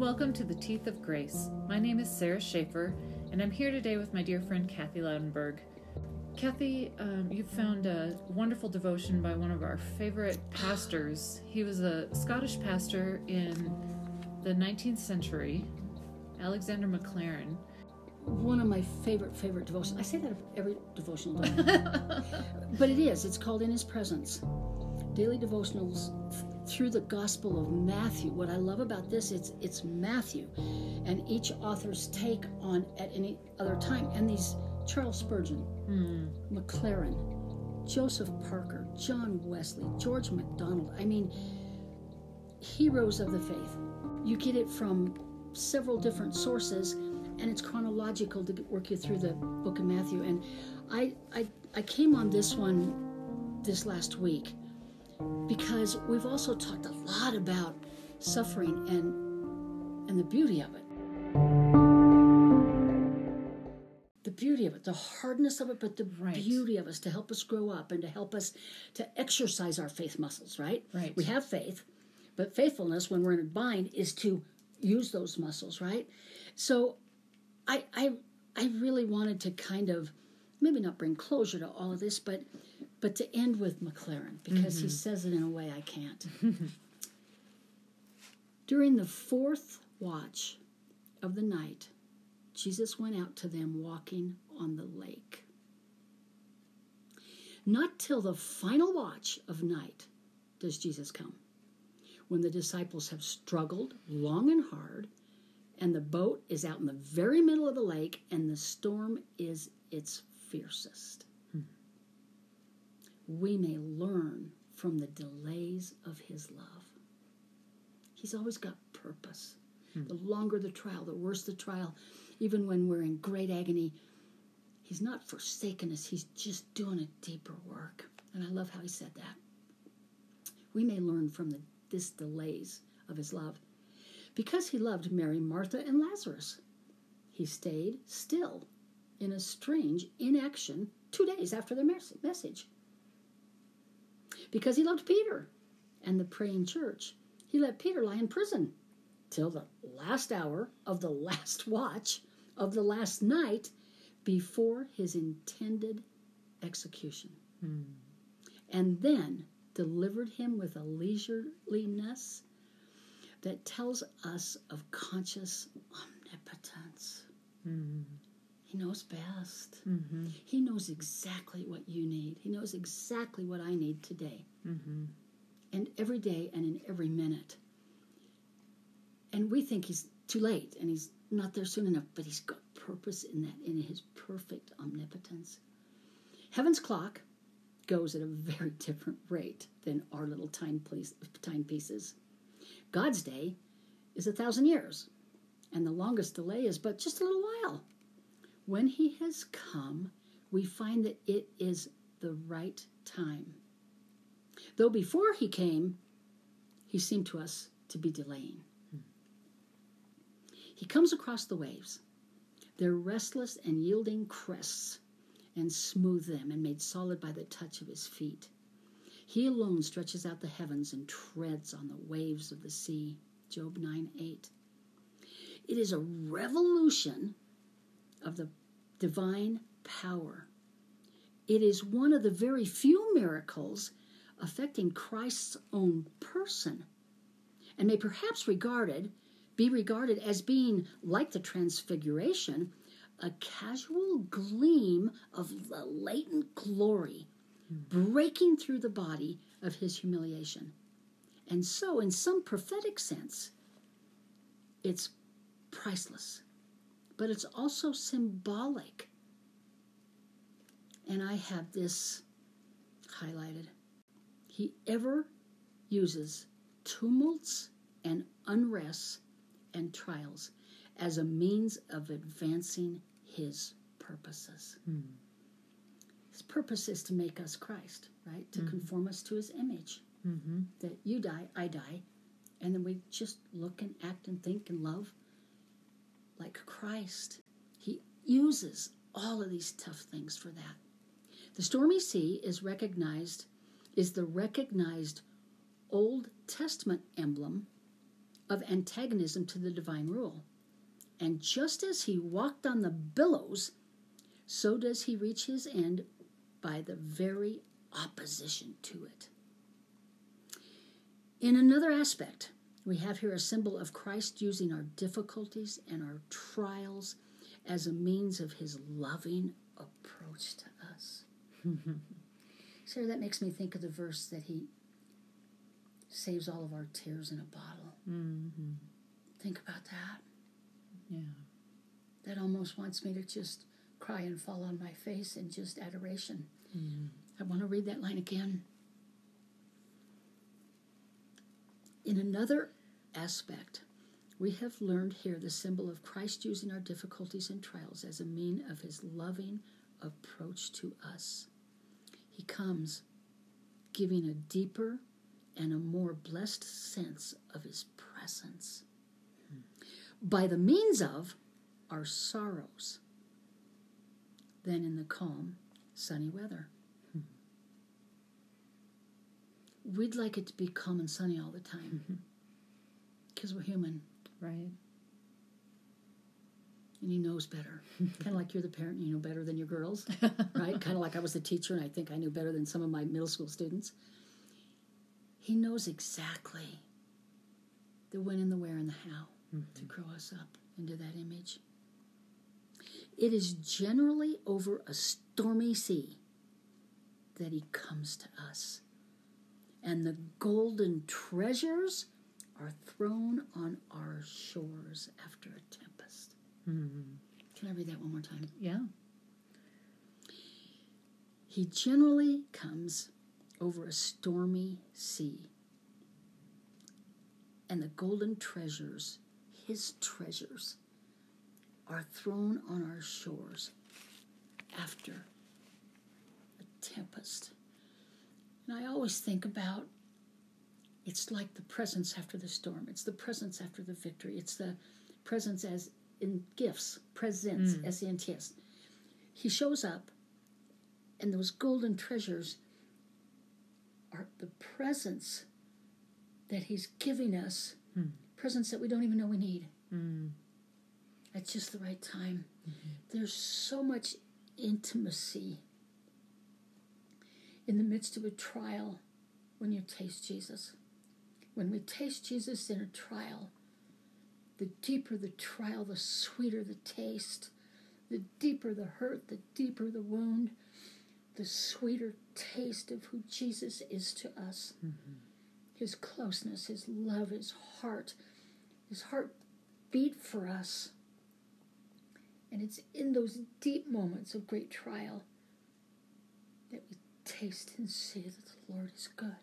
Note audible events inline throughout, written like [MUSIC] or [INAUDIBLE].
welcome to the Teeth of Grace. My name is Sarah Schaefer, and I'm here today with my dear friend Kathy Laudenberg. Kathy, um, you found a wonderful devotion by one of our favorite pastors. He was a Scottish pastor in the 19th century, Alexander MacLaren. One of my favorite, favorite devotions. I say that of every devotional [LAUGHS] but it is. It's called In His Presence. Daily devotionals through the Gospel of Matthew. What I love about this, it's it's Matthew, and each author's take on at any other time. And these Charles Spurgeon, Hmm. MacLaren, Joseph Parker, John Wesley, George MacDonald. I mean, heroes of the faith. You get it from several different sources, and it's chronological to work you through the book of Matthew. And I, I, I came on this one this last week because we've also talked a lot about suffering and and the beauty of it. The beauty of it, the hardness of it, but the Right. beauty of us to help us grow up and to help us to exercise our faith muscles, right? Right. We have faith, but faithfulness when we're in a bind is to use those muscles, right? So I I I really wanted to kind of maybe not bring closure to all of this, but but to end with MacLaren because he mm-hmm. says it in a way I can't. [LAUGHS] During the fourth watch of the night, Jesus went out to them walking on the lake. Not till the final watch of night does Jesus come. When the disciples have struggled long and hard, and the boat is out in the very middle of the lake, and the storm is its fiercest. We may learn from the delays of his love. He's always got purpose. Hmm. The longer the trial, the worse the trial, even when we're in great agony, he's not forsaken us. He's just doing a deeper work. And I love how he said that. We may learn from the, this delays of his love. Because he loved Mary, Martha, and Lazarus, he stayed still in a strange inaction two days after their mes- message. Because he loved Peter and the praying church, he let Peter lie in prison till the last hour of the [LAUGHS] last watch of the last night before his intended execution. Hmm. And then delivered him with a leisureliness that tells us of conscious omnipotence. Hmm. He knows best. Mm-hmm. He knows exactly what you need. He knows exactly what I need today. Mm-hmm. And every day and in every minute. And we think he's too late and he's not there soon enough, but he's got purpose in that, in his perfect omnipotence. Heaven's clock goes at a very different rate than our little time place, timepieces. God's day is a thousand years, and the longest delay is but just a little while. When he has come, we find that it is the right time. Though before he came, he seemed to us to be delaying. Hmm. He comes across the waves, their restless and yielding crests, and smooth them and made solid by the touch of his feet. He alone stretches out the heavens and treads on the waves of the sea. Job 9 8. It is a revolution of the divine power. It is one of the very few miracles affecting Christ's own person and may perhaps regarded be regarded as being like the transfiguration a casual gleam of the latent glory breaking through the body of his humiliation and so in some prophetic sense it's priceless but it's also symbolic and i have this highlighted he ever uses tumults and unrests and trials as a means of advancing his purposes. His purpose is to make us Christ, right? To conform us to his image. Mm-hmm. That you die, I die, and then we just look and act and think and love like Christ. He uses all of these tough things for that. The stormy sea is recognized is the recognized Old Testament emblem of antagonism to the divine rule. And just as he walked on the billows, so does he reach his end by the very opposition to it. In another aspect, we have here a symbol of Christ using our difficulties and our trials as a means of his loving approach to us. [LAUGHS] Sarah, that makes me think of the verse that he saves all of our tears in a bottle. Mm-hmm. Think about that. Yeah. That almost wants me to just cry and fall on my face in just adoration. Mm. I want to read that line again. In another aspect, we have learned here the symbol of Christ using our difficulties and trials as a mean of his loving approach to us. He comes giving a deeper and a more blessed sense of his presence by the means of our sorrows than in the calm, sunny weather. We'd like it to be calm and sunny all the time mm-hmm. because we're human Right. and he knows better. [LAUGHS] kind of like you're the parent and you know better than your girls, [LAUGHS] right? kind of like I was the teacher and I think I knew better than some of my middle school students. He knows exactly the when and the where and the how mm-hmm. to grow us up into that image. It is generally over a stormy sea that he comes to us. And the golden treasures are thrown on our shores after a tempest. Hmm. Can I read that one more time? Yeah. He generally comes over a stormy sea. And the golden treasures, his treasures, are thrown on our shores after a tempest. And I always think about it's like the presence after the storm, it's the presence after the victory, it's the presence as in gifts, presents, mm. S E N T S. He shows up, and those golden treasures are the presence that he's giving us, hmm. presence that we don't even know we need. Mm. At just the right time. Mm-hmm. There's so much intimacy in the midst of a trial when you taste Jesus. When we taste Jesus in a trial, the deeper the trial, the sweeter the taste. The deeper the hurt, the deeper the wound, the sweeter taste of who Jesus is to us. Mm-hmm. His closeness, his love, his heart, his heart beat for us. And it's in those deep moments of great trial taste and see that the Lord is good.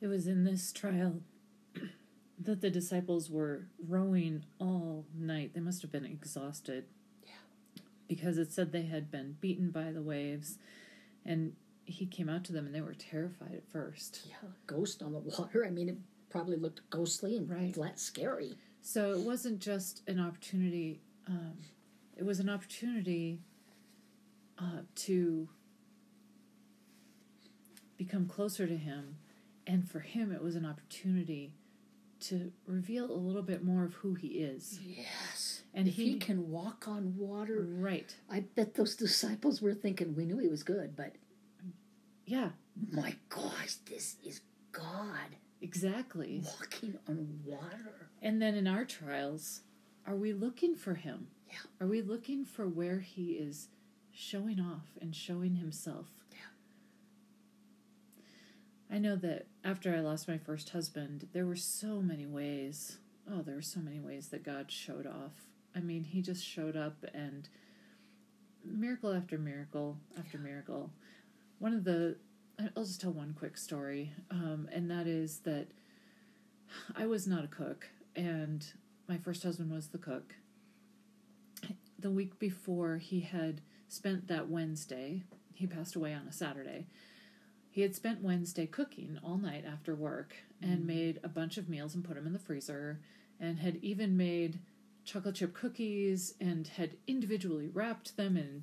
It was in this trial [CLEARS THROAT] that the disciples were rowing all night. They must have been exhausted. Yeah. Because it said they had been beaten by the waves and he came out to them and they were terrified at first. Yeah, ghost on the water. I mean, it probably looked ghostly and Right. flat scary. So it wasn't just an opportunity, um, it was an opportunity uh, to become closer to him. And for him, it was an opportunity to reveal a little bit more of who he is. Yes. And he, he- can walk on water, Right. I bet those disciples were thinking, we knew he was good, but Yeah, my gosh, this is God exactly. walking on water. And then in our trials, are we looking for him? Yeah. Are we looking for where he is showing off and showing himself? Yeah. I know that after I lost my first husband, there were so many ways. Oh, there were so many ways that God showed off. I mean, he just showed up and miracle after miracle after miracle. One of the, I'll just tell one quick story, um, and that is that I was not a cook, and my first husband was the cook. The week before he had spent that Wednesday, he passed away on a Saturday. He had spent Wednesday cooking all night after work and made a bunch of meals and put them in the freezer, and had even made chocolate chip cookies and had individually wrapped them in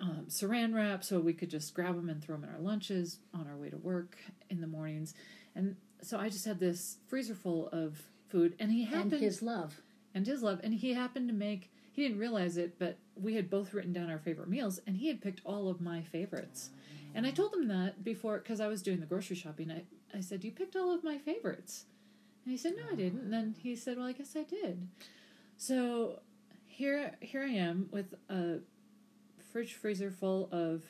um, saran wrap so we could just grab them and throw them in our lunches on our way to work in the mornings. And so I just had this freezer full of food, and he happened And his love. and his love, and he happened to make. He didn't realize it, but we had both written down our favorite meals, and he had picked all of my favorites. And I told him that before because I was doing the grocery shopping. I, I said, You picked all of my favorites. And he said, No, I didn't. And then he said, Well, I guess I did. So here, here I am with a fridge freezer full of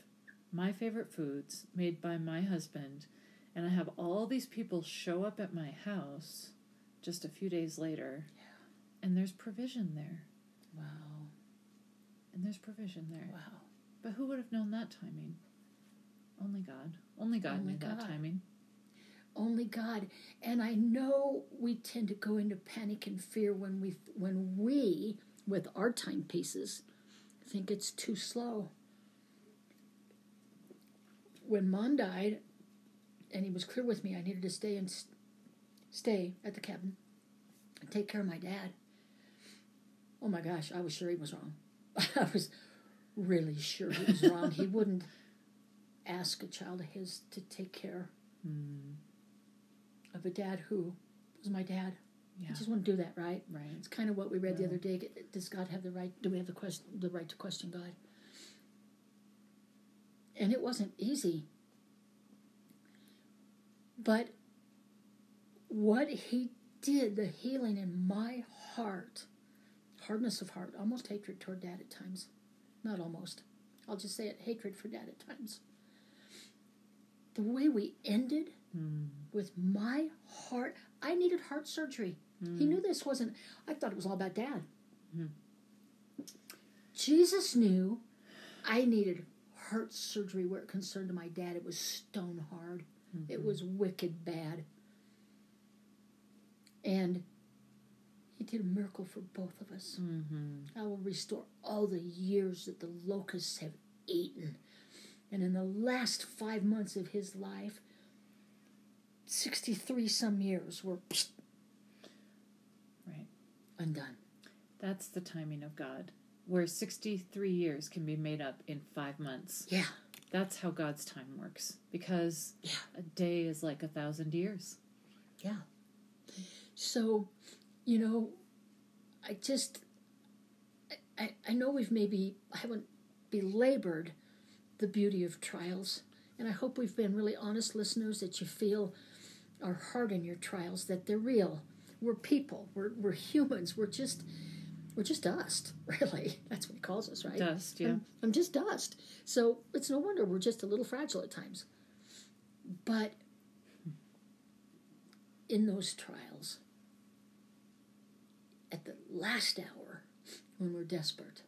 my favorite foods made by my husband. And I have all these people show up at my house just a few days later. And there's provision there. Wow. And there's provision there. Wow. But who would have known that timing? Only God. Only God Only knew that God. timing. Only God. And I know we tend to go into panic and fear when we when we with our timepieces think it's too slow. When mom died and he was clear with me I needed to stay and s- stay at the cabin and take care of my dad. Oh my gosh, I was sure he was wrong. [LAUGHS] I was really sure he was wrong. he wouldn't ask a child of his to take care hmm. of a dad who was my dad. Yeah. I just want to do that, right? Right. It's kind of what we read the other day. Does God have the right? Do we have the question, the right to question God? And it wasn't easy. But what He did, the healing in my heart, hardness of heart, almost hatred toward Dad at times, not almost. I'll just say it: hatred for Dad at times. The way we ended hmm. with my heart, I needed heart surgery. He hmm. knew this wasn't, I thought it was all about dad. Hmm. Jesus knew I needed heart surgery where it concerned my dad. It was stone hard, it was wicked bad. And did a miracle for both of us. Mm-hmm. I will restore all the years that the locusts have eaten. And in the last five months of his life, 63 some years were Right. undone. That's the timing of God, where 63 years can be made up in five months. Yeah. That's how God's time works, because Yeah. a day is like a thousand years. Yeah. So, you know, I just, I- I, know we've maybe, I haven't belabored the beauty of trials, and I hope we've been really honest listeners that you feel our heart in your trials, that they're real. We're people, we're, we're humans, we're just, we're just dust, [LAUGHS] really. That's what he calls us, right? Dust, yeah. I'm, I'm just dust. So it's no wonder we're just a little fragile at times. But in those trials, at the last hour, when we're desperate,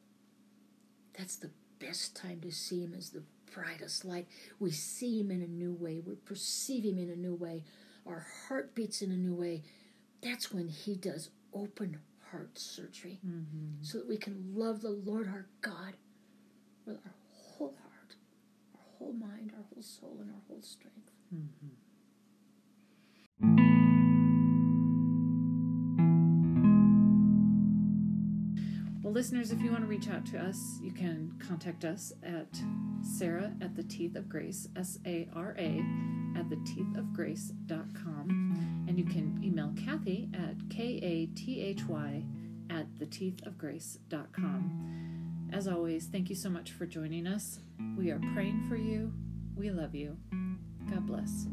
that's the best time to see Him as the brightest light. We see Him in a new way, we perceive Him in a new way, our heart beats in a new way. That's when He does open heart surgery mm-hmm. so that we can love the Lord our God with our whole heart, our whole mind, our whole soul, and our whole strength. Mm-hmm. Well, listeners, if you want to reach out to us, you can contact us at Sarah at the Teeth of Grace, S A R A, at the teeth of grace.com. And you can email Kathy at K A T H Y at the teeth of grace.com. As always, thank you so much for joining us. We are praying for you. We love you. God bless.